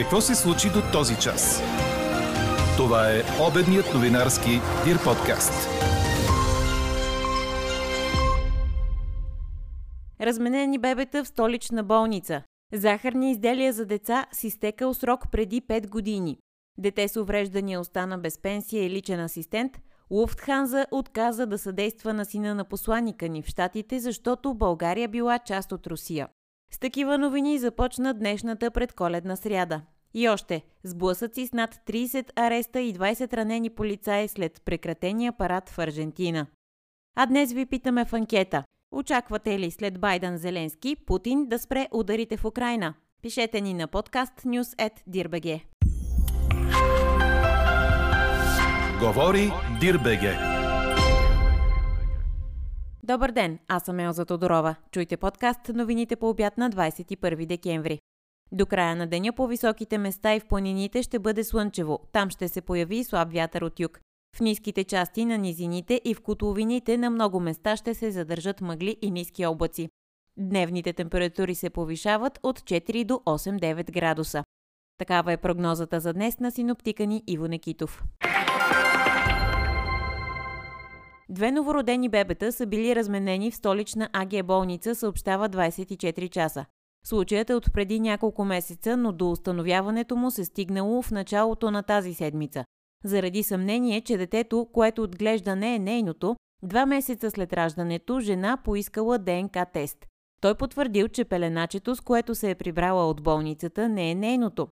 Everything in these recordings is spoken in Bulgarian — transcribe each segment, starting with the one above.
Какво се случи до този час? Това е обедният новинарски Дир подкаст. Разменени бебета в столична болница. Захарни изделия за деца си изтекал срок преди 5 години. Дете с увреждания остана без пенсия и личен асистент. Луфтханза отказа да съдейства на сина на посланника ни в Штатите, защото България била част от Русия. С такива новини започна днешната предколедна сряда. И още, сблъсъци с над 30 ареста и 20 ранени полицаи след прекратения парад в Аржентина. А днес ви питаме в анкета. Очаквате ли след Байден Зеленски Путин да спре ударите в Украина? Пишете ни на подкаст news.dirbg. Говори Дирбеге. Добър ден, аз съм Елза Тодорова. Чуйте подкаст новините по обяд на 21 декември. До края на деня по високите места и в планините ще бъде слънчево. Там ще се появи слаб вятър от юг. В ниските части на низините и в котловините на много места ще се задържат мъгли и ниски облаци. Дневните температури се повишават от 4 до 8-9 градуса. Такава е прогнозата за днес на синоптика ни Иво Некитов. Две новородени бебета са били разменени в столична АГ болница, съобщава 24 часа. Случаят е от преди няколко месеца, но до установяването му се стигнало в началото на тази седмица. Заради съмнение, че детето, което отглежда не е нейното, два месеца след раждането жена поискала ДНК тест. Той потвърдил, че пеленачето, с което се е прибрала от болницата, не е нейното.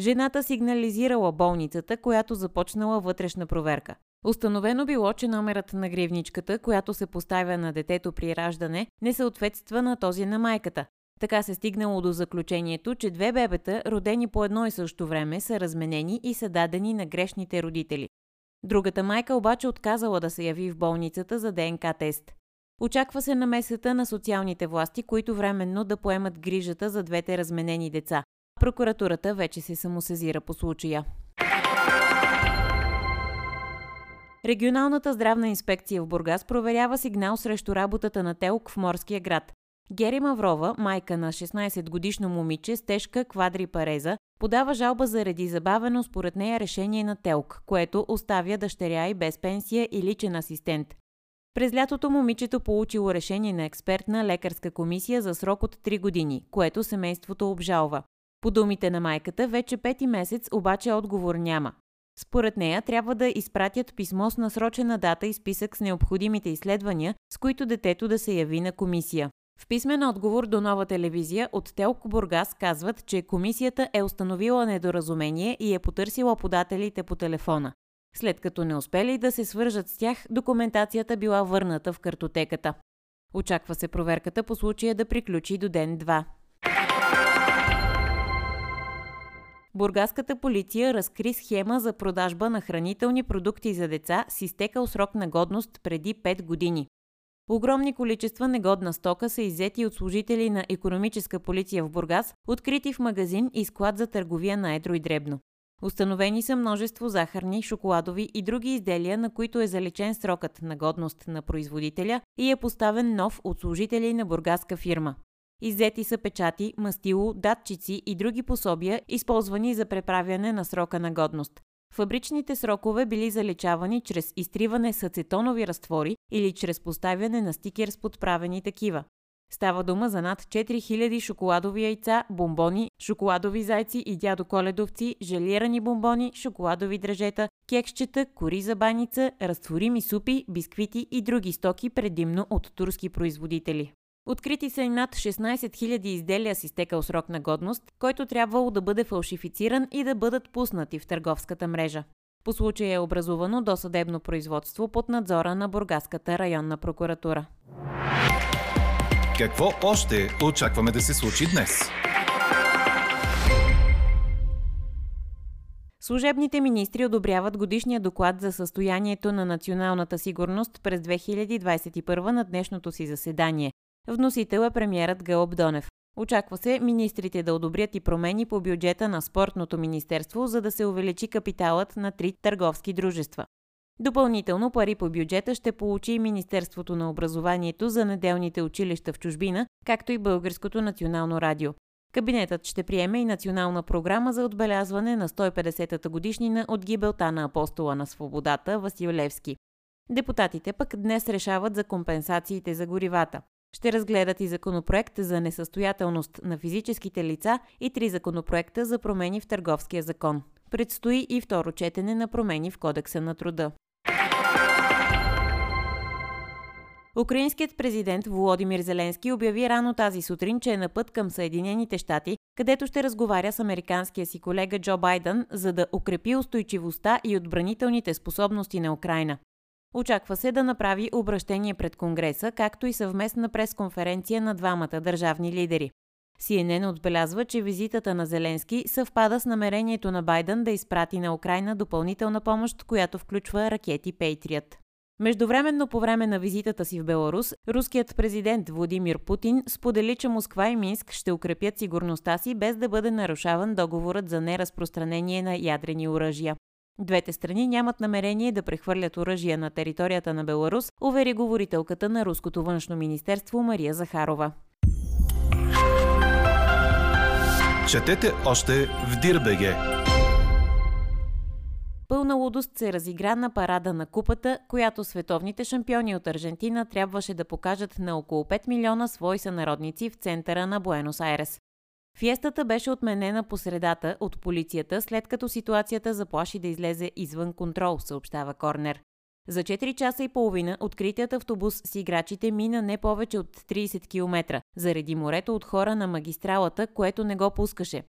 Жената сигнализирала болницата, която започнала вътрешна проверка. Установено било, че номерът на гривничката, която се поставя на детето при раждане, не съответства на този на майката. Така се стигнало до заключението, че две бебета, родени по едно и също време, са разменени и са дадени на грешните родители. Другата майка обаче отказала да се яви в болницата за ДНК тест. Очаква се намесата на социалните власти, които временно да поемат грижата за двете разменени деца. Прокуратурата вече се самосезира по случая. Регионалната здравна инспекция в Бургас проверява сигнал срещу работата на ТЕЛК в Морския град. Гери Маврова, майка на 16-годишно момиче с тежка квадрипареза, подава жалба заради забавено според нея решение на ТЕЛК, което оставя дъщеря и без пенсия и личен асистент. През лятото момичето получило решение на експертна лекарска комисия за срок от 3 години, което семейството обжалва. По думите на майката, вече пети месец обаче отговор няма. Според нея трябва да изпратят писмо с насрочена дата и списък с необходимите изследвания, с които детето да се яви на комисия. В писмен отговор до нова телевизия от Телко Бургас казват, че комисията е установила недоразумение и е потърсила подателите по телефона. След като не успели да се свържат с тях, документацията била върната в картотеката. Очаква се проверката по случая да приключи до ден-два. Бургаската полиция разкри схема за продажба на хранителни продукти за деца с изтекал срок на годност преди 5 години. Огромни количества негодна стока са иззети от служители на економическа полиция в Бургас, открити в магазин и склад за търговия на едро и дребно. Установени са множество захарни, шоколадови и други изделия, на които е залечен срокът на годност на производителя и е поставен нов от служители на бургаска фирма. Иззети са печати, мастило, датчици и други пособия, използвани за преправяне на срока на годност. Фабричните срокове били заличавани чрез изтриване с ацетонови разтвори или чрез поставяне на стикер с подправени такива. Става дума за над 4000 шоколадови яйца, бомбони, шоколадови зайци и дядо коледовци, желирани бомбони, шоколадови дръжета, кексчета, кори за баница, разтворими супи, бисквити и други стоки предимно от турски производители. Открити са и над 16 000 изделия с изтекал срок на годност, който трябвало да бъде фалшифициран и да бъдат пуснати в търговската мрежа. По случая е образувано досъдебно производство под надзора на Бургаската районна прокуратура. Какво още очакваме да се случи днес? Служебните министри одобряват годишния доклад за състоянието на националната сигурност през 2021 на днешното си заседание. Вносител е премьерът Гълъб Донев. Очаква се министрите да одобрят и промени по бюджета на Спортното министерство, за да се увеличи капиталът на три търговски дружества. Допълнително пари по бюджета ще получи и Министерството на образованието за неделните училища в чужбина, както и Българското национално радио. Кабинетът ще приеме и национална програма за отбелязване на 150-та годишнина от гибелта на апостола на свободата Васил Левски. Депутатите пък днес решават за компенсациите за горивата. Ще разгледат и законопроект за несъстоятелност на физическите лица и три законопроекта за промени в търговския закон. Предстои и второ четене на промени в Кодекса на труда. Украинският президент Володимир Зеленски обяви рано тази сутрин, че е на път към Съединените щати, където ще разговаря с американския си колега Джо Байден, за да укрепи устойчивостта и отбранителните способности на Украина. Очаква се да направи обращение пред Конгреса, както и съвместна пресконференция на двамата държавни лидери. CNN отбелязва, че визитата на Зеленски съвпада с намерението на Байден да изпрати на Украина допълнителна помощ, която включва ракети Patriot. Междувременно по време на визитата си в Беларус, руският президент Владимир Путин сподели, че Москва и Минск ще укрепят сигурността си без да бъде нарушаван договорът за неразпространение на ядрени оръжия. Двете страни нямат намерение да прехвърлят оръжия на територията на Беларус, увери говорителката на Руското външно министерство Мария Захарова. Четете още в Дирбеге! Пълна лудост се разигра на парада на купата, която световните шампиони от Аржентина трябваше да покажат на около 5 милиона свои сънародници в центъра на Буенос Айрес. Фиестата беше отменена по средата от полицията, след като ситуацията заплаши да излезе извън контрол, съобщава Корнер. За 4 часа и половина откритият автобус с играчите мина не повече от 30 км, заради морето от хора на магистралата, което не го пускаше.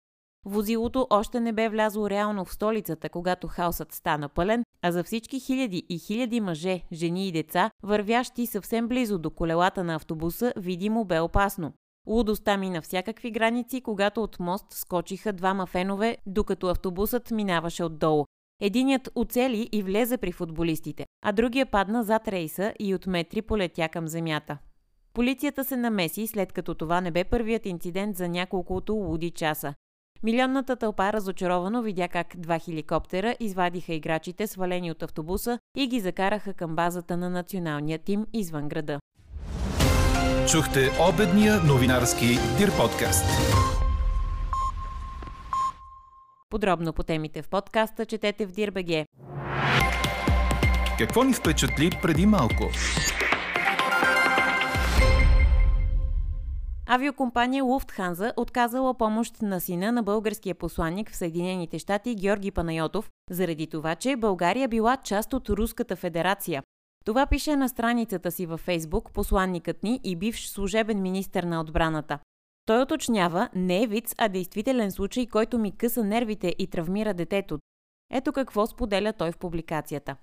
Возилото още не бе влязло реално в столицата, когато хаосът стана пълен, а за всички хиляди и хиляди мъже, жени и деца, вървящи съвсем близо до колелата на автобуса, видимо бе опасно. Лудостта мина всякакви граници, когато от мост скочиха двама фенове, докато автобусът минаваше отдолу. Единият оцели и влезе при футболистите, а другия падна зад рейса и от метри полетя към земята. Полицията се намеси, след като това не бе първият инцидент за няколкото луди часа. Милионната тълпа разочаровано видя как два хеликоптера извадиха играчите, свалени от автобуса и ги закараха към базата на националния тим извън града. Чухте обедния новинарски Дир подкаст. Подробно по темите в подкаста четете в Дирбеге. Какво ни впечатли преди малко? Авиокомпания Луфтханза отказала помощ на сина на българския посланник в Съединените щати Георги Панайотов, заради това, че България била част от Руската федерация. Това пише на страницата си във Фейсбук посланникът ни и бивш служебен министр на отбраната. Той уточнява, не е виц, а действителен случай, който ми къса нервите и травмира детето. Ето какво споделя той в публикацията.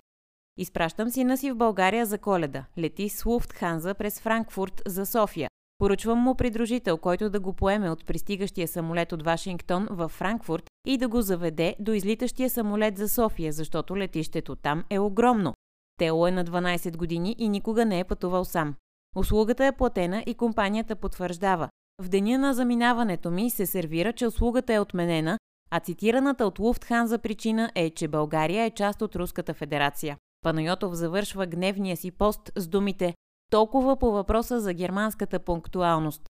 Изпращам сина си в България за коледа. Лети с Луфтханза през Франкфурт за София. Поръчвам му придружител, който да го поеме от пристигащия самолет от Вашингтон в Франкфурт и да го заведе до излитащия самолет за София, защото летището там е огромно. Тело е на 12 години и никога не е пътувал сам. Услугата е платена и компанията потвърждава. В деня на заминаването ми се сервира, че услугата е отменена, а цитираната от Луфтханза причина е, че България е част от Руската федерация. Панайотов завършва гневния си пост с думите толкова по въпроса за германската пунктуалност.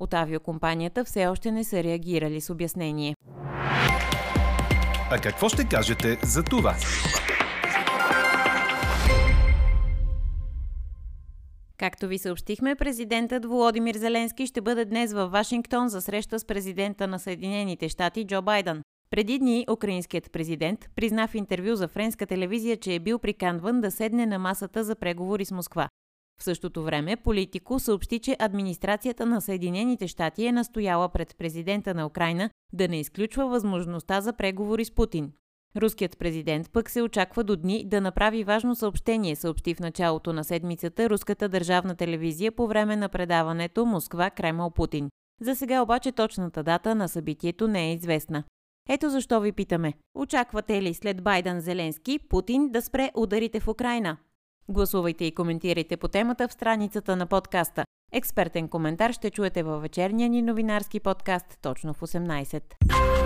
От авиокомпанията все още не са реагирали с обяснение. А какво ще кажете за това? Както ви съобщихме, президентът Володимир Зеленски ще бъде днес във Вашингтон за среща с президента на Съединените щати Джо Байден. Преди дни украинският президент призна в интервю за френска телевизия, че е бил приканван да седне на масата за преговори с Москва. В същото време Политико съобщи, че администрацията на Съединените щати е настояла пред президента на Украина да не изключва възможността за преговори с Путин. Руският президент пък се очаква до дни да направи важно съобщение, съобщи в началото на седмицата руската държавна телевизия по време на предаването Москва Кремъл Путин. За сега обаче точната дата на събитието не е известна. Ето защо ви питаме. Очаквате ли след Байден Зеленски Путин да спре ударите в Украина? Гласувайте и коментирайте по темата в страницата на подкаста. Експертен коментар ще чуете във вечерния ни новинарски подкаст точно в 18.